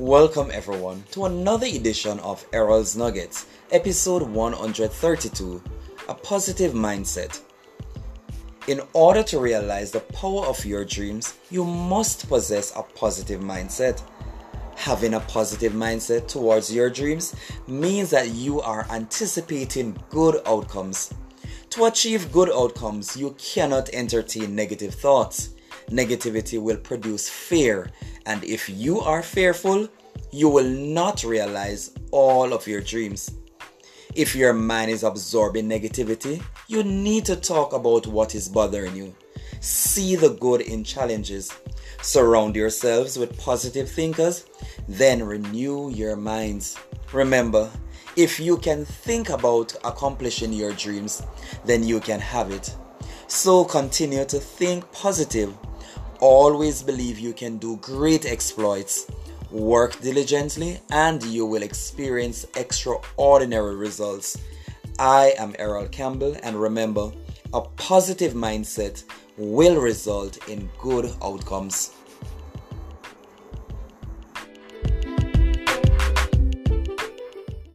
Welcome everyone to another edition of Errol's Nuggets, episode 132 A Positive Mindset. In order to realize the power of your dreams, you must possess a positive mindset. Having a positive mindset towards your dreams means that you are anticipating good outcomes. To achieve good outcomes, you cannot entertain negative thoughts. Negativity will produce fear, and if you are fearful, you will not realize all of your dreams. If your mind is absorbing negativity, you need to talk about what is bothering you. See the good in challenges. Surround yourselves with positive thinkers, then renew your minds. Remember, if you can think about accomplishing your dreams, then you can have it. So continue to think positive. Always believe you can do great exploits. Work diligently and you will experience extraordinary results. I am Errol Campbell, and remember, a positive mindset will result in good outcomes.